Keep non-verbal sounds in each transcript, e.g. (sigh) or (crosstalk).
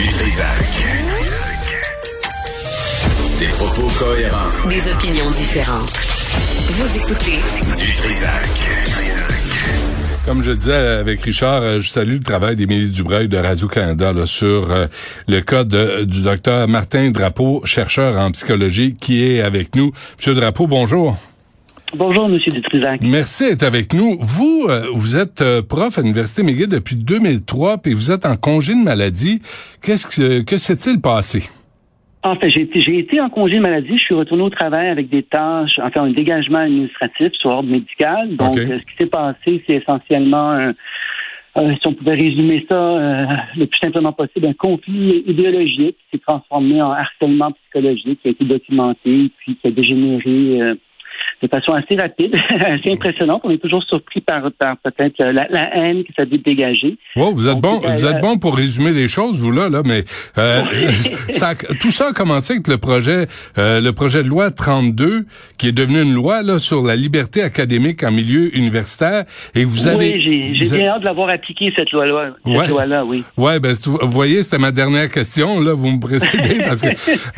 Du Trisac. Des propos cohérents. Des opinions différentes. Vous écoutez Du Trisac. Comme je disais avec Richard, euh, je salue le travail d'Émilie Dubreuil de Radio-Canada là, sur euh, le cas de- du docteur Martin Drapeau, chercheur en psychologie, qui est avec nous. Monsieur Drapeau, bonjour. Bonjour, Monsieur Dutrisac. Merci d'être avec nous. Vous, euh, vous êtes euh, prof à l'Université McGill depuis 2003, puis vous êtes en congé de maladie. Qu'est-ce que, que s'est-il passé? En fait, j'ai été, j'ai été en congé de maladie. Je suis retourné au travail avec des tâches, enfin, un dégagement administratif sur ordre médical. Donc, euh, ce qui s'est passé, c'est essentiellement un, euh, si on pouvait résumer ça euh, le plus simplement possible, un conflit idéologique qui s'est transformé en harcèlement psychologique qui a été documenté, puis qui a dégénéré euh, de façon assez rapide, (laughs) assez impressionnante. On est toujours surpris par, par peut-être la, la haine qui s'est dégagée. Wow, vous êtes Donc, bon, euh, vous êtes bon pour résumer les choses, vous là, là, mais euh, (laughs) ça tout ça a commencé avec le projet, euh, le projet de loi 32, qui est devenu une loi là sur la liberté académique en milieu universitaire, et vous avez. oui, j'ai, bien hâte de l'avoir appliqué cette loi-là. Cette Ouais. loi-là, oui. Ouais, ben vous voyez, c'était ma dernière question. Là, vous me précédez (laughs) parce que.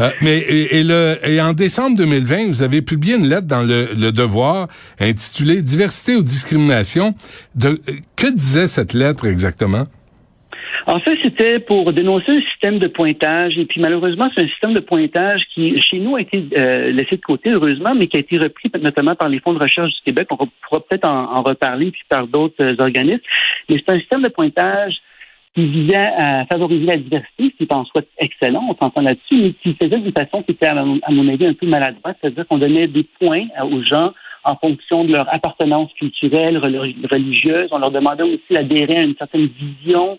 euh, mais et, et le et en décembre 2020, vous avez publié une lettre dans le, le Devoir intitulée Diversité ou discrimination. Que disait cette lettre exactement? En fait, c'était pour dénoncer un système de pointage. Et puis, malheureusement, c'est un système de pointage qui, chez nous, a été euh, laissé de côté, heureusement, mais qui a été repris notamment par les fonds de recherche du Québec. On pourra peut-être en, en reparler, puis par d'autres euh, organismes. Mais c'est un système de pointage qui visait à favoriser la diversité, ce qui en soi excellent, on s'entend là-dessus, mais qui faisait d'une façon qui était, à mon à mon avis, un peu maladroite, c'est-à-dire qu'on donnait des points euh, aux gens en fonction de leur appartenance culturelle, reli- religieuse. On leur demandait aussi d'adhérer à une certaine vision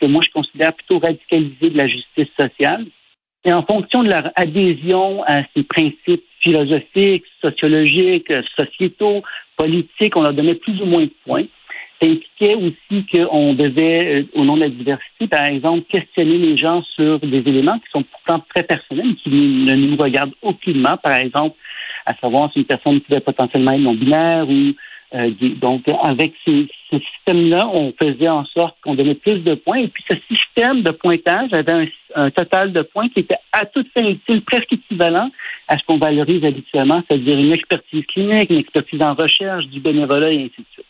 que moi je considère plutôt radicalisée de la justice sociale. Et en fonction de leur adhésion à ces principes philosophiques, sociologiques, euh, sociétaux, politiques, on leur donnait plus ou moins de points. Ça impliquait aussi qu'on devait, euh, au nom de la diversité, par exemple, questionner les gens sur des éléments qui sont pourtant très personnels, qui ne nous regardent aucunement, par exemple, à savoir si une personne pouvait potentiellement être non-binaire ou euh, donc avec ces, ce système-là, on faisait en sorte qu'on donnait plus de points. Et puis ce système de pointage avait un, un total de points qui était à toute fin utile, presque équivalent à ce qu'on valorise habituellement, c'est-à-dire une expertise clinique, une expertise en recherche, du bénévolat et ainsi de suite.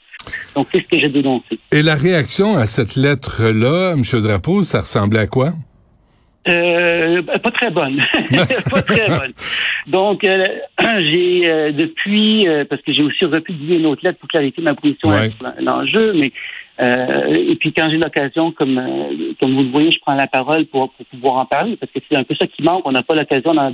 Donc c'est ce que j'ai dénoncé. Et la réaction à cette lettre-là, M. Drapeau, ça ressemblait à quoi? Euh, pas très bonne. (laughs) pas très bonne. Donc, euh, (clears throat) j'ai euh, depuis, parce que j'ai aussi republié une autre lettre pour clarifier ma position Ouais. sur l'enjeu, mais et puis quand j'ai l'occasion, comme comme vous le voyez, je prends la parole pour, pour pouvoir en parler, parce que c'est un peu ça qui manque, on n'a pas l'occasion d'en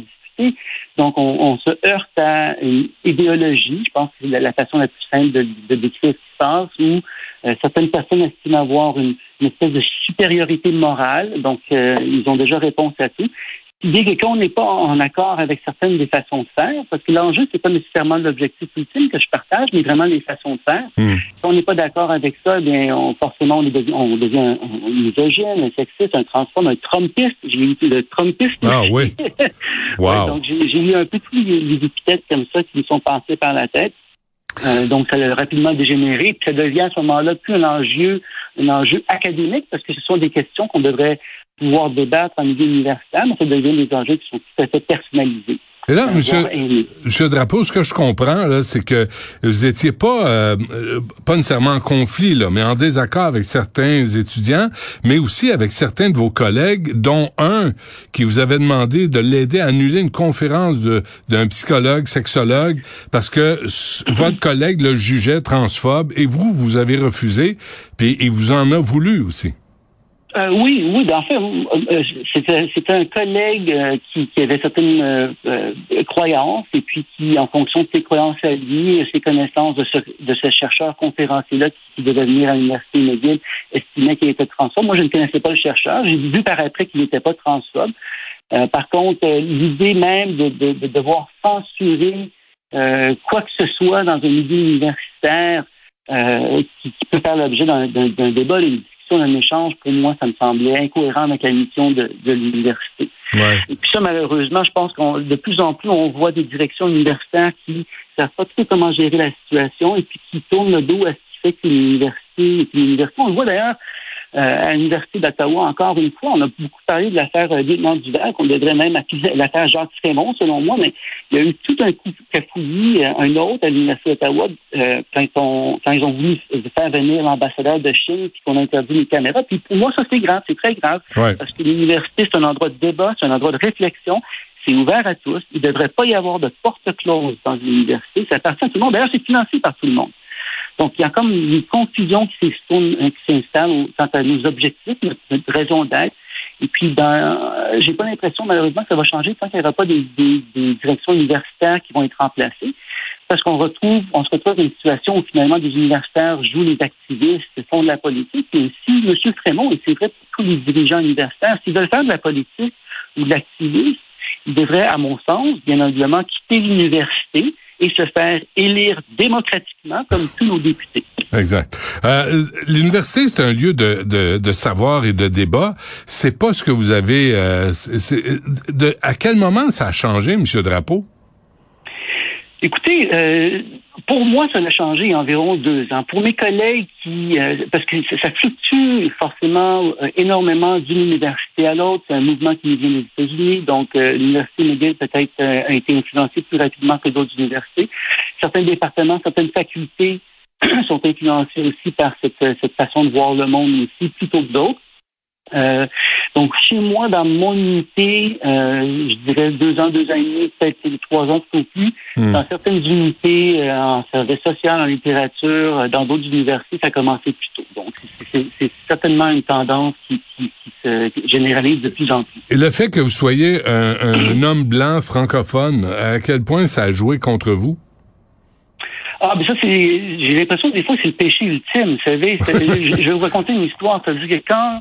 Donc, on, se heurte à une idéologie, je pense que c'est la, façon la plus simple de, décrire ce qui se passe, où euh, certaines personnes estiment avoir une, une espèce de supériorité morale, donc euh, ils ont déjà réponse à tout. L'idée que quand on n'est pas en accord avec certaines des façons de faire, parce que l'enjeu, c'est pas nécessairement l'objectif ultime que je partage, mais vraiment les façons de faire. Hmm. Si on n'est pas d'accord avec ça, eh bien, on, forcément, on, devient, on devient un, un misogyne, un sexiste, un transforme, un trumpiste. J'ai eu le trumpiste. Ah oui. (laughs) Ouais, Wow. donc, j'ai eu un peu tous les, les épithètes comme ça qui me sont passés par la tête. Euh, donc, ça a rapidement dégénéré. Puis ça devient à ce moment-là plus un enjeu, un enjeu académique parce que ce sont des questions qu'on devrait pouvoir débattre en milieu universitaire, mais ça devient des enjeux qui sont tout à fait personnalisés. Et là, monsieur, monsieur Drapeau, ce que je comprends, là, c'est que vous étiez pas, euh, euh, pas nécessairement en conflit, là, mais en désaccord avec certains étudiants, mais aussi avec certains de vos collègues, dont un qui vous avait demandé de l'aider à annuler une conférence de, d'un psychologue, sexologue, parce que s- votre collègue le jugeait transphobe, et vous, vous avez refusé, puis il vous en a voulu aussi. Euh, oui, oui, ben, en fait, euh, c'était c'était un collègue euh, qui, qui avait certaines euh, euh, croyances et puis qui, en fonction de ses croyances à lui, ses connaissances de ce, de ce chercheur conférencier-là qui, devait venir à l'Université McGill, estimait qu'il était transphobe. Moi, je ne connaissais pas le chercheur. J'ai vu par après qu'il n'était pas transphobe. Euh, par contre, euh, l'idée même de, de, de devoir censurer euh, quoi que ce soit dans un milieu universitaire euh, qui, qui peut faire l'objet d'un débat, discussion, d'un échange, pour moi, ça me semblait incohérent avec la mission de, de l'université. Ouais. Et puis ça, malheureusement, je pense qu'on de plus en plus, on voit des directions universitaires qui ne savent pas trop comment gérer la situation et puis qui tournent le dos à ce qui fait qu'une université est une université. On le voit d'ailleurs à l'Université d'Ottawa, encore une fois, on a beaucoup parlé de l'affaire euh, lieutenant Duval, qu'on devrait même appeler l'affaire Jacques Frémont, selon moi, mais il y a eu tout un coup cafouillis, un autre à l'Université d'Ottawa, quand, quand ils ont voulu faire venir l'ambassadeur de Chine, puis qu'on a interdit les caméras. Puis pour moi, ça, c'est grave, c'est très grave, parce que l'université, c'est un endroit de débat, c'est un endroit de réflexion, c'est ouvert à tous. Il ne devrait pas y avoir de porte close dans une université. Ça appartient à tout le monde. D'ailleurs, c'est financé par tout le monde. Donc, il y a comme une confusion qui s'installe quant à nos objectifs, notre, raison d'être. Et puis, dans, j'ai pas l'impression, malheureusement, que ça va changer tant qu'il n'y aura pas des, directions universitaires qui vont être remplacées. Parce qu'on retrouve, on se retrouve dans une situation où finalement des universitaires jouent les activistes, font de la politique. Et si M. Frémont, et c'est vrai pour tous les dirigeants universitaires, s'ils veulent faire de la politique ou de l'activisme, il devrait, à mon sens, bien évidemment, quitter l'université et se faire élire démocratiquement comme tous nos députés. Exact. Euh, L'université, c'est un lieu de, de, de, savoir et de débat. C'est pas ce que vous avez. Euh, de, à quel moment ça a changé, Monsieur Drapeau? Écoutez, euh, pour moi, ça a changé il y a environ deux ans. Pour mes collègues qui, euh, parce que ça fluctue forcément euh, énormément d'une université à l'autre, c'est un mouvement qui nous vient des États-Unis, donc l'université McGill peut-être a été influencée plus rapidement que d'autres universités. Certains départements, certaines facultés (clears throat) sont influencés aussi par cette, cette façon de voir le monde aussi, plutôt que d'autres. Euh, donc, chez moi, dans mon unité, euh, je dirais deux ans, deux ans et demi, peut-être trois ans, tout plus. Hmm. Dans certaines unités, euh, en service social, en littérature, dans d'autres universités, ça a commencé plus tôt. Donc, c'est certainement une tendance qui, qui, se généralise de plus en plus. Et le fait que vous soyez un, un (clears throat) homme blanc francophone, à quel point ça a joué contre vous? Ah, mais ça, c'est. J'ai l'impression des fois que c'est le péché ultime. Vous savez, je, je vais vous raconter une histoire. Ça veut dire que quand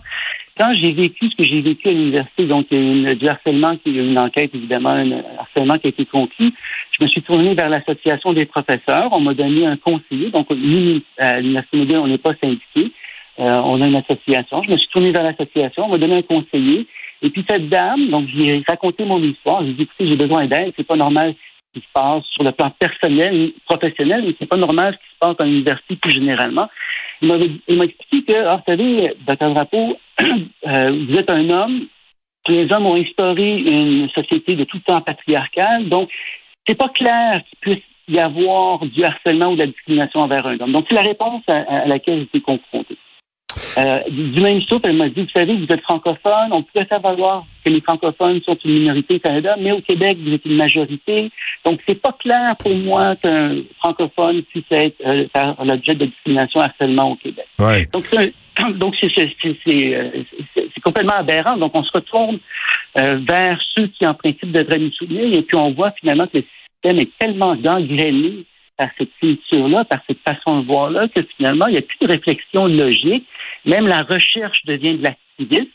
quand j'ai vécu ce que j'ai vécu à l'université, donc il y a une, du harcèlement, il y a une enquête évidemment, un harcèlement qui a été conclu, je me suis tourné vers l'association des professeurs. On m'a donné un conseiller. Donc nous, à l'université McGill, on n'est pas syndiqué. Euh, on a une association. Je me suis tourné vers l'association. On m'a donné un conseiller. Et puis cette dame, donc j'ai raconté mon histoire. J'ai dit écoutez, j'ai besoin d'aide. C'est pas normal ce qui se passe sur le plan personnel, professionnel, mais c'est pas normal ce qui se passe dans l'université plus généralement. Il m'a expliqué que, ah, vous savez, Dr. Drapeau, (clears throat) euh, vous êtes un homme, les hommes ont instauré une société de tout temps patriarcale, donc c'est pas clair qu'il puisse y avoir du harcèlement ou de la discrimination envers un homme. Donc c'est la réponse à, laquelle j'ai été confronté. Euh, du même souffle, elle m'a dit, vous savez, vous êtes francophone, on pourrait faire valoir que les francophones sont une minorité au Canada, mais au Québec, vous êtes une majorité. Donc, c'est pas clair pour moi qu'un francophone puisse être euh, l'objet de discrimination harcèlement au Québec. Donc, donc c'est (clears throat) euh, complètement aberrant. Donc, on se retourne euh, vers ceux qui, en principe, devraient nous soutenir, et puis on voit finalement que le système est tellement gangréné par cette culture-là, par cette façon de voir-là, que finalement, il n'y a plus de réflexion logique. Même la recherche devient de l'activisme.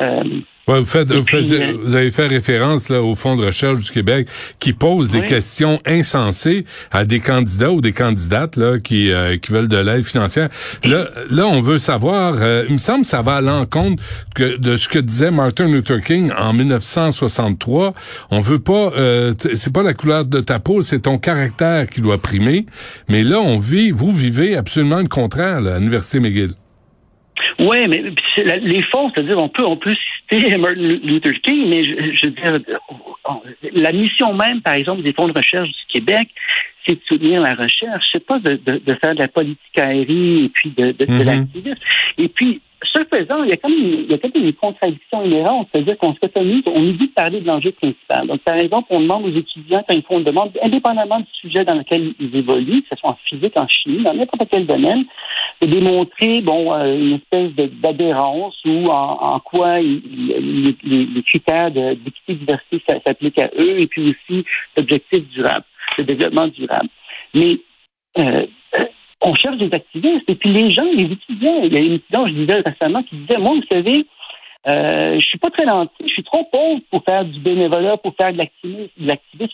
Euh, Ouais, vous, faites, vous, euh, vous, avez fait référence là, au Fonds de recherche du Québec qui pose des questions insensées à des candidats ou des candidates là, qui, euh, qui veulent de l'aide financière. Là, là, on veut savoir, euh, il me semble que ça va à l'encontre de ce que disait Martin Luther King en 1963. On veut pas, c'est pas la couleur de ta peau, c'est ton caractère qui doit primer. Mais là, on vit, vous vivez absolument le contraire à l'Université McGill. Oui, mais les fonds, c'est-à-dire, on peut, on peut citer (laughs) Martin Luther King, mais je, je veux dire, la mission même, par exemple, des fonds de recherche du Québec, c'est de soutenir la recherche, c'est pas de, de, de, faire de la politique aérienne et puis de, de, mm-hmm. l'activisme. Et puis, ce faisant, il y a comme une, il y a une contradiction inhérente, c'est-à-dire qu'on se s'autorise, on oublie de parler de l'enjeu principal. Donc, par exemple, on demande aux étudiants, quand ils font une demande, indépendamment du sujet dans lequel ils évoluent, que ce soit en physique, en chimie, dans n'importe quel domaine, de démontrer, bon, euh, une espèce d'adhérence ou en, quoi les, les, critères d'équité diversité s'appliquent à eux, et puis aussi l'objectif durable, le développement durable. Mais euh, on cherche des activistes. Et puis les gens, les étudiants, il y a une étudiante, je disais récemment, qui disait, moi, vous savez, euh, je suis pas très lent, je suis trop pauvre pour faire du bénévolat, pour faire de l'activisme.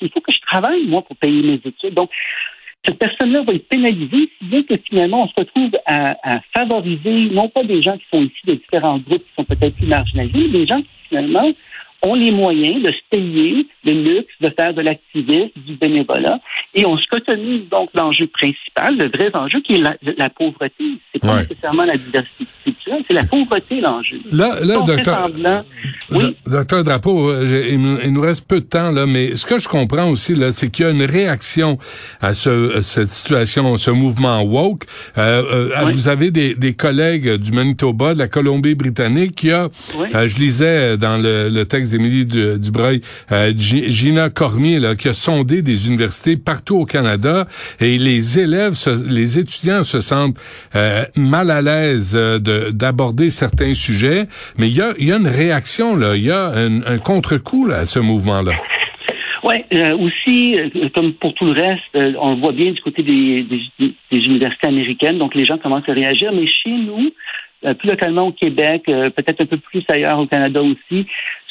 Il faut que je travaille, moi, pour payer mes études. Donc, cette personne-là va être pénalisée, si bien que finalement, on se retrouve à, à, favoriser non pas des gens qui sont issus de différents groupes qui sont peut-être plus marginalisés, mais des gens qui finalement ont les moyens de se payer le luxe, de faire de l'activisme, du bénévolat, et on se cotonise donc l'enjeu principal, le vrai enjeu qui est la, la pauvreté. C'est pas Ouais. nécessairement la diversité culturelle, c'est la pauvreté l'enjeu. Là, là, docteur, oui. Do- docteur Drapeau, euh, il, nous- reste peu de temps là, mais ce que je comprends aussi là, c'est qu'il y a une réaction à ce, à cette situation, ce mouvement woke. Euh, euh, Oui. Vous avez des, des collègues du Manitoba, de la Colombie-Britannique, qui a, Oui. euh, je lisais dans le, le texte d'Émilie Du- Dubreuil, Gi- Gina Cormier, là, qui a sondé des universités partout au Canada, et les élèves, les étudiants se sentent euh, mal à l'aise euh, de- d'aborder certains sujets, mais il y a, une réaction là, il y a un, contre-coup à ce mouvement-là. Oui, euh, aussi, comme pour tout le reste, on le voit bien du côté des, universités américaines, donc les gens commencent à réagir, mais chez nous, plus localement au Québec, peut-être un peu plus ailleurs au Canada aussi,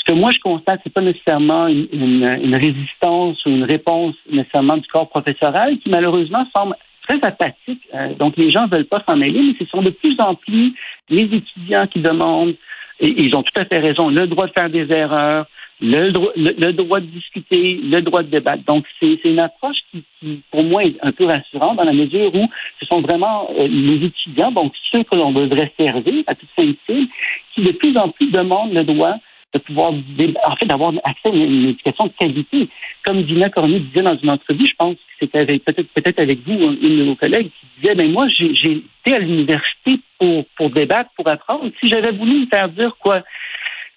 ce que moi je constate, c'est pas nécessairement une, une, une résistance ou une réponse nécessairement du corps professoral qui malheureusement semble très apathique. Euh, donc les gens veulent pas s'en mêler, mais ce sont de plus en plus les étudiants qui demandent, et ils ont tout à fait raison, le droit de faire des erreurs, le, droit- le, le droit de discuter, le droit de débattre. Donc, c'est c'est une approche qui, qui, pour moi, est un peu rassurante dans la mesure où ce sont vraiment euh, les étudiants, donc ceux que l'on devrait servir à toute fin utile, qui de plus en plus demandent le droit de pouvoir, en fait, d'avoir accès à une, éducation de qualité. Comme Dina Cormier disait dans une entrevue, je pense que c'était avec peut-être peut-être avec vous, une de vos collègues, qui disait, ben moi, j'ai j'ai été à l'université pour, pour débattre, pour apprendre. Si j'avais voulu me faire dire quoi,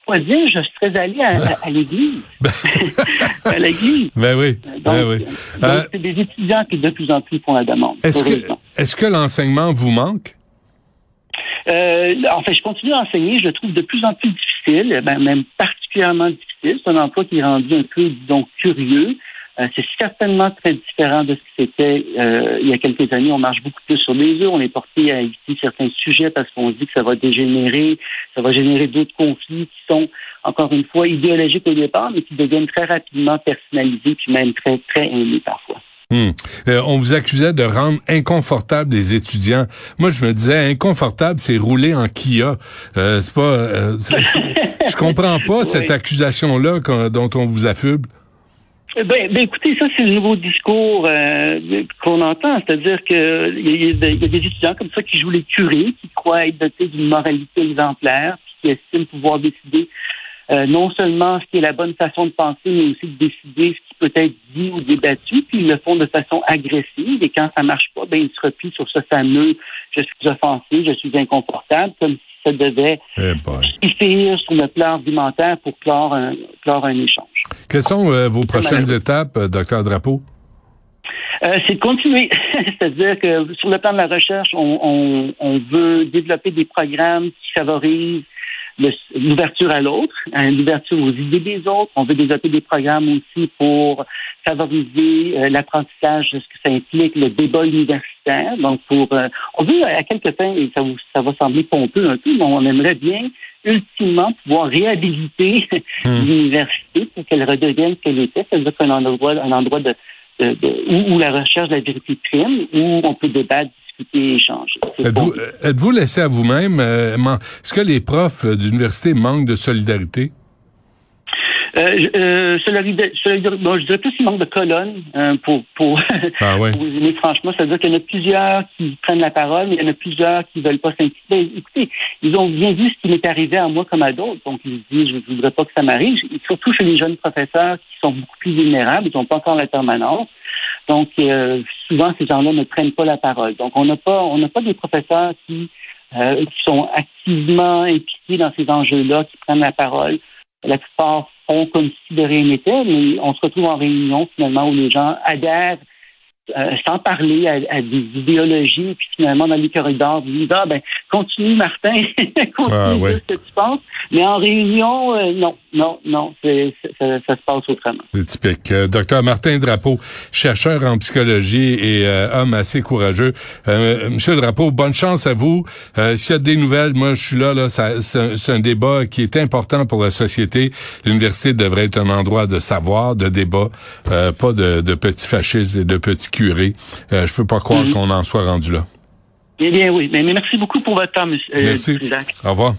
quoi dire, je serais allé à, à, à l'église. (laughs) (laughs) à l'église. Ben oui, Donc, ben oui. donc, Euh, c'est des étudiants qui de plus en plus font la demande. Est-ce que, est-ce que l'enseignement vous manque? Euh, en fait, je continue à enseigner. Je le trouve de plus en plus difficile, ben, même particulièrement difficile. C'est un emploi qui est rendu un peu, disons, curieux. Euh, c'est certainement très différent de ce qui c'était euh, il y a quelques années. On marche beaucoup plus sur les œufs. On est porté à éviter certains sujets parce qu'on se dit que ça va dégénérer, ça va générer d'autres conflits qui sont, encore une fois, idéologiques au départ, mais qui deviennent très rapidement personnalisés, puis même très, très haineux parfois. Hmm. Euh, on vous accusait de rendre inconfortable les étudiants. Moi, je me disais, inconfortable, c'est rouler en Kia. Euh, c'est pas. euh, je, comprends pas (laughs) cette accusation-là dont on vous affuble. Eh Ben, ben, écoutez, ça, c'est le nouveau discours euh, qu'on entend. C'est-à-dire qu'il y, il y a des étudiants comme ça qui jouent les curés, qui croient être dotés d'une moralité exemplaire, puis qui estiment pouvoir décider euh, non seulement ce qui est la bonne façon de penser, mais aussi de décider ce qui peut être dit ou débattu, puis ils le font de façon agressive, et quand ça marche pas, ben, ils se replient sur ce fameux « je suis offensé, je suis inconfortable », comme si ça devait Eh suffire sur le plan argumentaire pour clore un, clore un échange. Quelles sont euh, vos prochaines étapes, euh, docteur Drapeau? Euh, c'est de continuer. (laughs) C'est-à-dire que sur le plan de la recherche, on, on, on veut développer des programmes qui favorisent l'ouverture à l'autre, hein, l'ouverture aux idées des autres. On veut développer des programmes aussi pour favoriser euh, l'apprentissage ce que ça implique, le débat universitaire. Donc, pour, euh, on veut à quelque fin, et ça, vous- ça va sembler pompeux un peu, mais on aimerait bien ultimement pouvoir réhabiliter (laughs) Hmm. l'université pour qu'elle redevienne ce qu'elle était, c'est-à-dire qu'un endroit, un endroit de, de- de- où, où la recherche de la vérité prime, où on peut débattre, discuter, échanger. Êtes-vous euh, êtes-vous laissé à vous-même? euh, Est-ce que les profs euh, d'université manquent de solidarité? Euh, je- euh, bon, dirais plus qu'il manque de colonnes euh, pour pour, (laughs) Ah ouais. pour vous aimer franchement. C'est-à-dire qu'il y en a plusieurs qui prennent la parole, mais il y en a plusieurs qui veulent pas s'impliquer. Écoutez, ils ont bien vu ce qui m'est arrivé à moi comme à d'autres, donc ils se disent je ne voudrais pas que ça m'arrive. Surtout chez les jeunes professeurs qui sont beaucoup plus vulnérables, ils n'ont pas encore la permanence. Donc euh, souvent ces gens-là ne prennent pas la parole. Donc on n'a pas on n'a pas des professeurs qui euh, qui sont activement impliqués dans ces enjeux-là, qui prennent la parole. La plupart font comme si de rien n'était, mais on se retrouve en réunion finalement où les gens adhèrent euh, sans parler à, à des idéologies, puis finalement dans les corridors, ils disent Ah ben continue Martin, (laughs) continue Ah, dire ce que tu penses. Mais en réunion, euh, non, non, non, c'est- ça, ça se passe autrement. C'est typique. Euh, docteur Martin Drapeau, chercheur en psychologie et euh, homme assez courageux. Euh, Monsieur Drapeau, bonne chance à vous. Euh, S'il y a des nouvelles, moi je suis là. là c'est, un, débat qui est important pour la société. L'université devrait être un endroit de savoir, de débat, euh, pas de, de petits fascistes et de petits curé. Euh, je peux pas croire Mhm. qu'on en soit rendu là. Eh bien, oui. Mais, mais merci beaucoup pour votre temps, monsieur. euh, Merci. Au revoir.